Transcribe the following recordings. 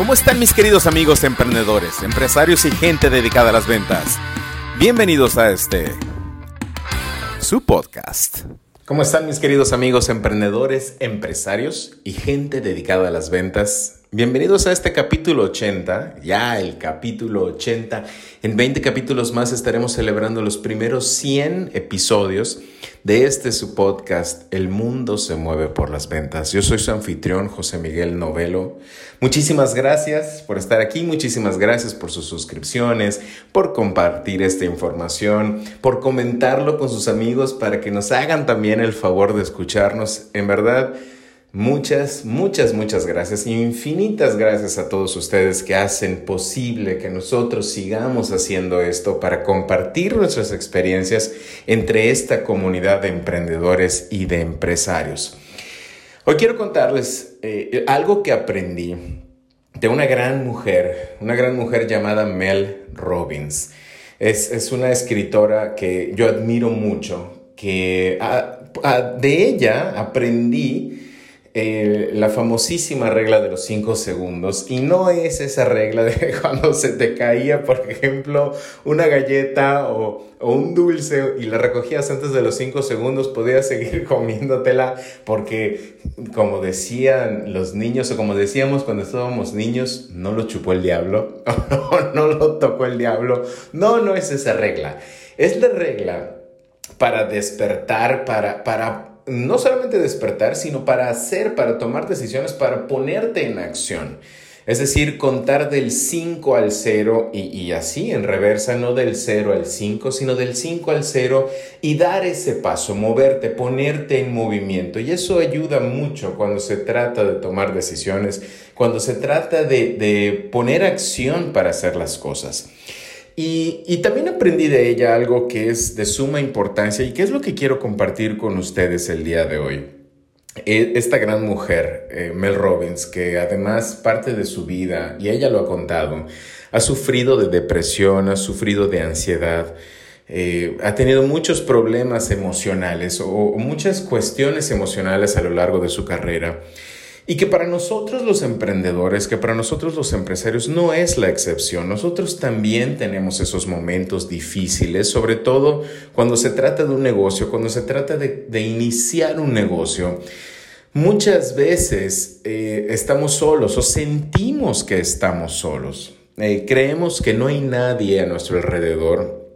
¿Cómo están mis queridos amigos emprendedores, empresarios y gente dedicada a las ventas? Bienvenidos a este, su podcast. ¿Cómo están mis queridos amigos emprendedores, empresarios y gente dedicada a las ventas? Bienvenidos a este capítulo 80, ya el capítulo 80. En 20 capítulos más estaremos celebrando los primeros 100 episodios de este su podcast, El mundo se mueve por las ventas. Yo soy su anfitrión, José Miguel Novelo. Muchísimas gracias por estar aquí, muchísimas gracias por sus suscripciones, por compartir esta información, por comentarlo con sus amigos para que nos hagan también el favor de escucharnos. En verdad, Muchas, muchas, muchas gracias. Infinitas gracias a todos ustedes que hacen posible que nosotros sigamos haciendo esto para compartir nuestras experiencias entre esta comunidad de emprendedores y de empresarios. Hoy quiero contarles eh, algo que aprendí de una gran mujer, una gran mujer llamada Mel Robbins. Es, una escritora que yo admiro mucho, que ah, ah, de ella aprendí eh, la famosísima regla de los 5 segundos y no es esa regla de cuando se te caía, por ejemplo, una galleta o, un dulce y la recogías antes de los 5 segundos, podías seguir comiéndotela porque, como decían los niños o como decíamos cuando estábamos niños, no lo chupó el diablo, no lo tocó el diablo. No, no es esa regla. Es la regla para despertar, para, para no solamente despertar, sino para hacer, para tomar decisiones, para ponerte en acción. Es decir, contar del 5 al 0 y, así en reversa, no del 0 al 5, sino del 5 al 0 y dar ese paso, moverte, ponerte en movimiento. Y eso ayuda mucho cuando se trata de tomar decisiones, cuando se trata de, de poner acción para hacer las cosas. Y, también aprendí de ella algo que es de suma importancia y que es lo que quiero compartir con ustedes el día de hoy. E, esta gran mujer, eh, Mel Robbins, que además parte de su vida, y ella lo ha contado, ha sufrido de depresión, ha sufrido de ansiedad, eh, ha tenido muchos problemas emocionales o muchas cuestiones emocionales a lo largo de su carrera. Y que para nosotros los emprendedores, que para nosotros los empresarios no es la excepción. Nosotros también tenemos esos momentos difíciles, sobre todo cuando se trata de un negocio, cuando se trata de, iniciar un negocio. Muchas veces eh, estamos solos o sentimos que estamos solos. Eh, creemos que no hay nadie a nuestro alrededor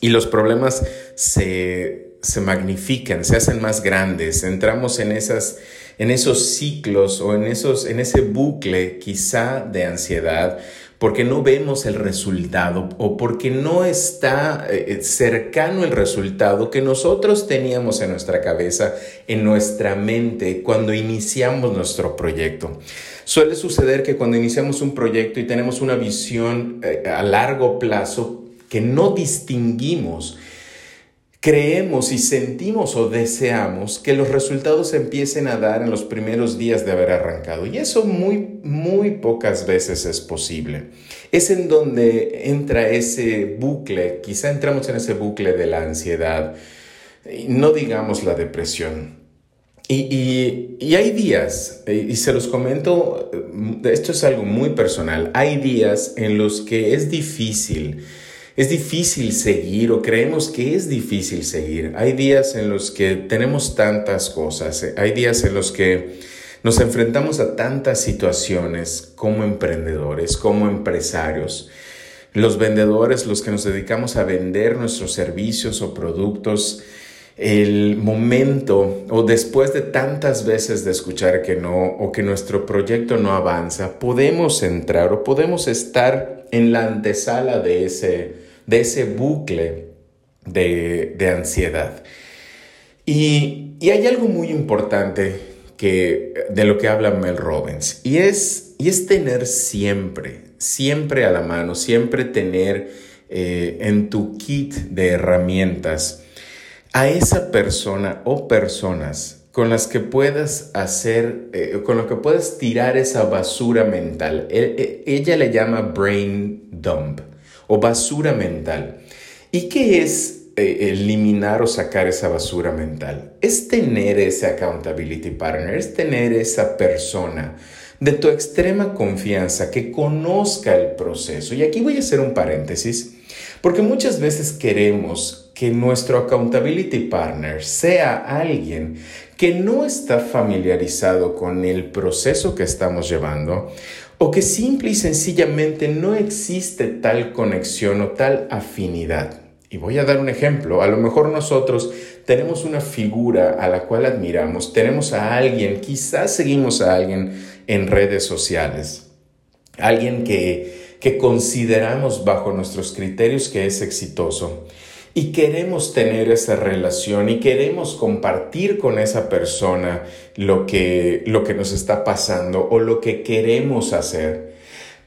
y los problemas se, se magnifican, se hacen más grandes. Entramos en esas en esos ciclos o en, esos, en ese bucle quizá de ansiedad porque no vemos el resultado o porque no está eh, eh, cercano el resultado que nosotros teníamos en nuestra cabeza, en nuestra mente cuando iniciamos nuestro proyecto. Suele suceder que cuando iniciamos un proyecto y tenemos una visión eh, a largo plazo que no distinguimos, creemos y sentimos o deseamos que los resultados empiecen a dar en los primeros días de haber arrancado. Y eso muy, muy pocas veces es posible. Es en donde entra ese bucle, quizá entramos en ese bucle de la ansiedad, no digamos la depresión. Y, y, hay días, y se los comento, esto es algo muy personal, hay días en los que es difícil es difícil seguir o creemos que es difícil seguir. Hay días en los que tenemos tantas cosas, hay días en los que nos enfrentamos a tantas situaciones como emprendedores, como empresarios. Los vendedores, los que nos dedicamos a vender nuestros servicios o productos, el momento o después de tantas veces de escuchar que no o que nuestro proyecto no avanza, podemos entrar o podemos estar en la antesala de ese de ese bucle de, ansiedad. Y, hay algo muy importante que, de lo que habla Mel Robbins, y es, y es tener siempre, siempre a la mano, siempre tener eh, en tu kit de herramientas a esa persona o personas con las que puedas hacer, eh, con lo que puedas tirar esa basura mental. E, e, ella le llama brain dump o basura mental. ¿Y qué es eh, eliminar o sacar esa basura mental? Es tener ese accountability partner, es tener esa persona de tu extrema confianza, que conozca el proceso. Y aquí voy a hacer un paréntesis, porque muchas veces queremos que nuestro accountability partner sea alguien que no está familiarizado con el proceso que estamos llevando o que simple y sencillamente no existe tal conexión o tal afinidad. Y voy a dar un ejemplo. A lo mejor nosotros tenemos una figura a la cual admiramos, tenemos a alguien, quizás seguimos a alguien en redes sociales, alguien que, que consideramos bajo nuestros criterios que es exitoso y queremos tener esa relación y queremos compartir con esa persona lo que, lo que nos está pasando o lo que queremos hacer.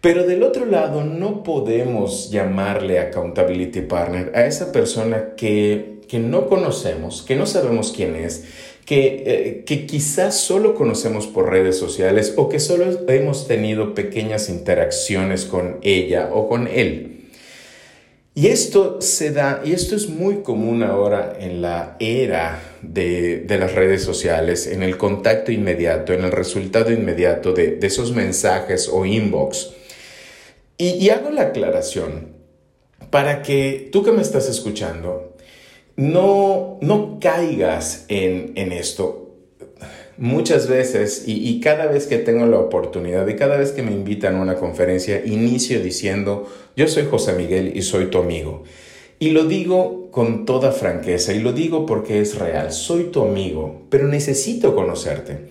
Pero del otro lado, no podemos llamarle accountability partner a esa persona que, que no conocemos, que no sabemos quién es, que, eh, que quizás solo conocemos por redes sociales o que solo hemos tenido pequeñas interacciones con ella o con él. Y esto se da, y esto es muy común ahora en la era de, las redes sociales, en el contacto inmediato, en el resultado inmediato de, esos mensajes o inbox. Y, hago la aclaración para que tú que me estás escuchando, no, no caigas en, en esto muchas veces y, cada vez que tengo la oportunidad y cada vez que me invitan a una conferencia, inicio diciendo, yo soy José Miguel y soy tu amigo. Y lo digo con toda franqueza y lo digo porque es real, soy tu amigo, pero necesito conocerte.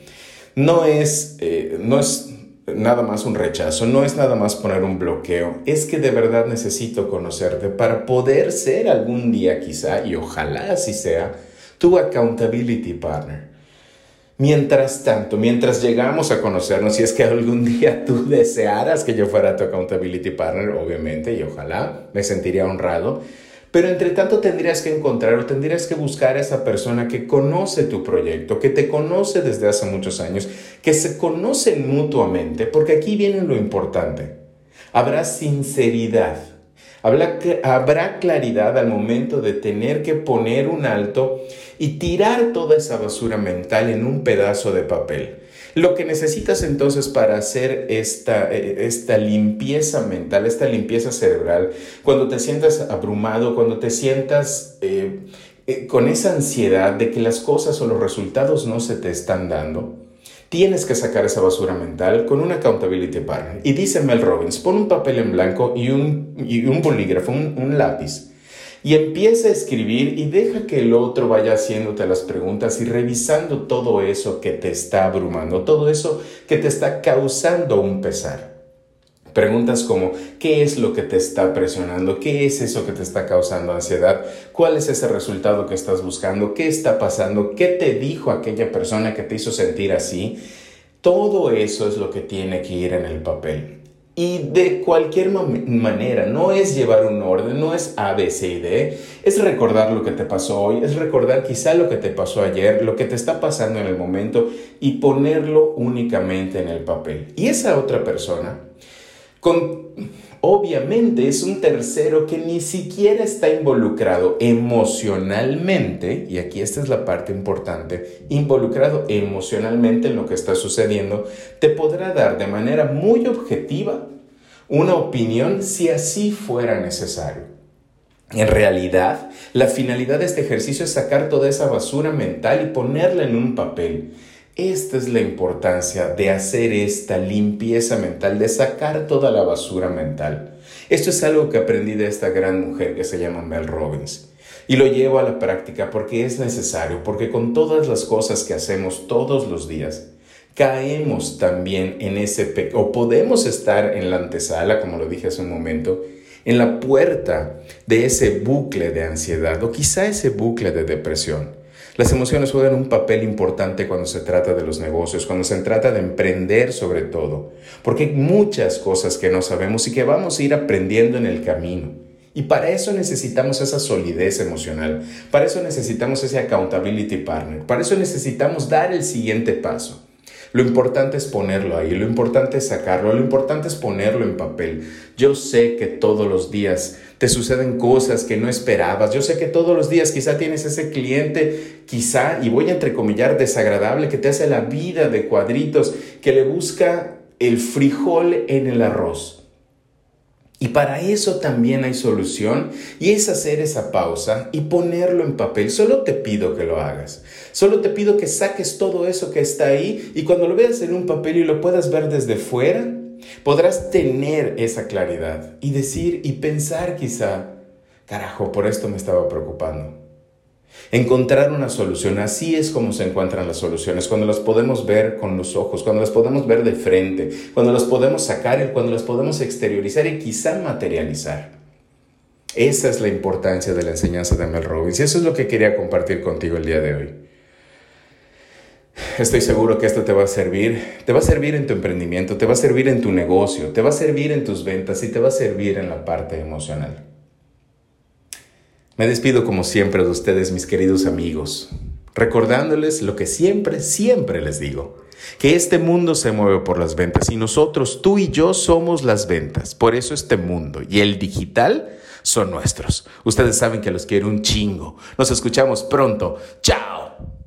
No es, eh, no es nada más un rechazo, no es nada más poner un bloqueo, es que de verdad necesito conocerte para poder ser algún día quizá, y ojalá así sea, tu accountability partner. Mientras tanto, mientras llegamos a conocernos, si es que algún día tú desearas que yo fuera tu accountability partner, obviamente, y ojalá me sentiría honrado, pero entre tanto tendrías que encontrar o tendrías que buscar a esa persona que conoce tu proyecto, que te conoce desde hace muchos años, que se conocen mutuamente, porque aquí viene lo importante. Habrá sinceridad, habrá, claridad al momento de tener que poner un alto y tirar toda esa basura mental en un pedazo de papel. Lo que necesitas entonces para hacer esta, eh, esta limpieza mental, esta limpieza cerebral, cuando te sientas abrumado, cuando te sientas eh, eh, con esa ansiedad de que las cosas o los resultados no se te están dando, tienes que sacar esa basura mental con un accountability partner. Y dice Mel Robbins, pon un papel en blanco y un, un bolígrafo, un lápiz y empieza a escribir y deja que el otro vaya haciéndote las preguntas y revisando todo eso que te está abrumando, todo eso que te está causando un pesar. Preguntas como, ¿qué es lo que te está presionando? ¿Qué es eso que te está causando ansiedad? ¿Cuál es ese resultado que estás buscando? ¿Qué está pasando? ¿Qué te dijo aquella persona que te hizo sentir así? Todo eso es lo que tiene que ir en el papel. Y de cualquier manera, no es llevar un orden, no es A, B, C y D, es recordar lo que te pasó hoy, es recordar quizá lo que te pasó ayer, lo que te está pasando en el momento y ponerlo únicamente en el papel. Y esa otra persona, con obviamente es un tercero que ni siquiera está involucrado emocionalmente, y aquí esta es la parte importante, involucrado emocionalmente en lo que está sucediendo, te podrá dar de manera muy objetiva una opinión si así fuera necesario. En realidad, la finalidad de este ejercicio es sacar toda esa basura mental y ponerla en un papel esta es la importancia de hacer esta limpieza mental, de sacar toda la basura mental. Esto es algo que aprendí de esta gran mujer que se llama Mel Robbins. Y lo llevo a la práctica porque es necesario, porque con todas las cosas que hacemos todos los días, caemos también en ese o podemos estar en la antesala, como lo dije hace un momento, en la puerta de ese bucle de ansiedad o quizá ese bucle de depresión. Las emociones juegan un papel importante cuando se trata de los negocios, cuando se trata de emprender sobre todo, porque hay muchas cosas que no sabemos y que vamos a ir aprendiendo en el camino. Y para eso necesitamos esa solidez emocional, para eso necesitamos ese accountability partner, para eso necesitamos dar el siguiente paso. Lo importante es ponerlo ahí, lo importante es sacarlo, lo importante es ponerlo en papel. Yo sé que todos los días te suceden cosas que no esperabas. Yo sé que todos los días quizá tienes ese cliente, quizá, y voy a entrecomillar, desagradable, que te hace la vida de cuadritos, que le busca el frijol en el arroz. Y para eso también hay solución y es hacer esa pausa y ponerlo en papel. Solo te pido que lo hagas. Solo te pido que saques todo eso que está ahí y cuando lo veas en un papel y lo puedas ver desde fuera, podrás tener esa claridad y decir y pensar quizá, carajo, por esto me estaba preocupando. Encontrar una solución, así es como se encuentran las soluciones, cuando las podemos ver con los ojos, cuando las podemos ver de frente, cuando las podemos sacar cuando las podemos exteriorizar y quizá materializar. Esa es la importancia de la enseñanza de Mel Robbins y eso es lo que quería compartir contigo el día de hoy. Estoy seguro que esto te va a servir, te va a servir en tu emprendimiento, te va a servir en tu negocio, te va a servir en tus ventas y te va a servir en la parte emocional. Me despido como siempre de ustedes, mis queridos amigos, recordándoles lo que siempre, siempre les digo, que este mundo se mueve por las ventas y nosotros, tú y yo, somos las ventas. Por eso este mundo y el digital son nuestros. Ustedes saben que los quiero un chingo. Nos escuchamos pronto. Chao.